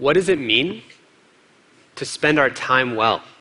what does it mean to spend our time well?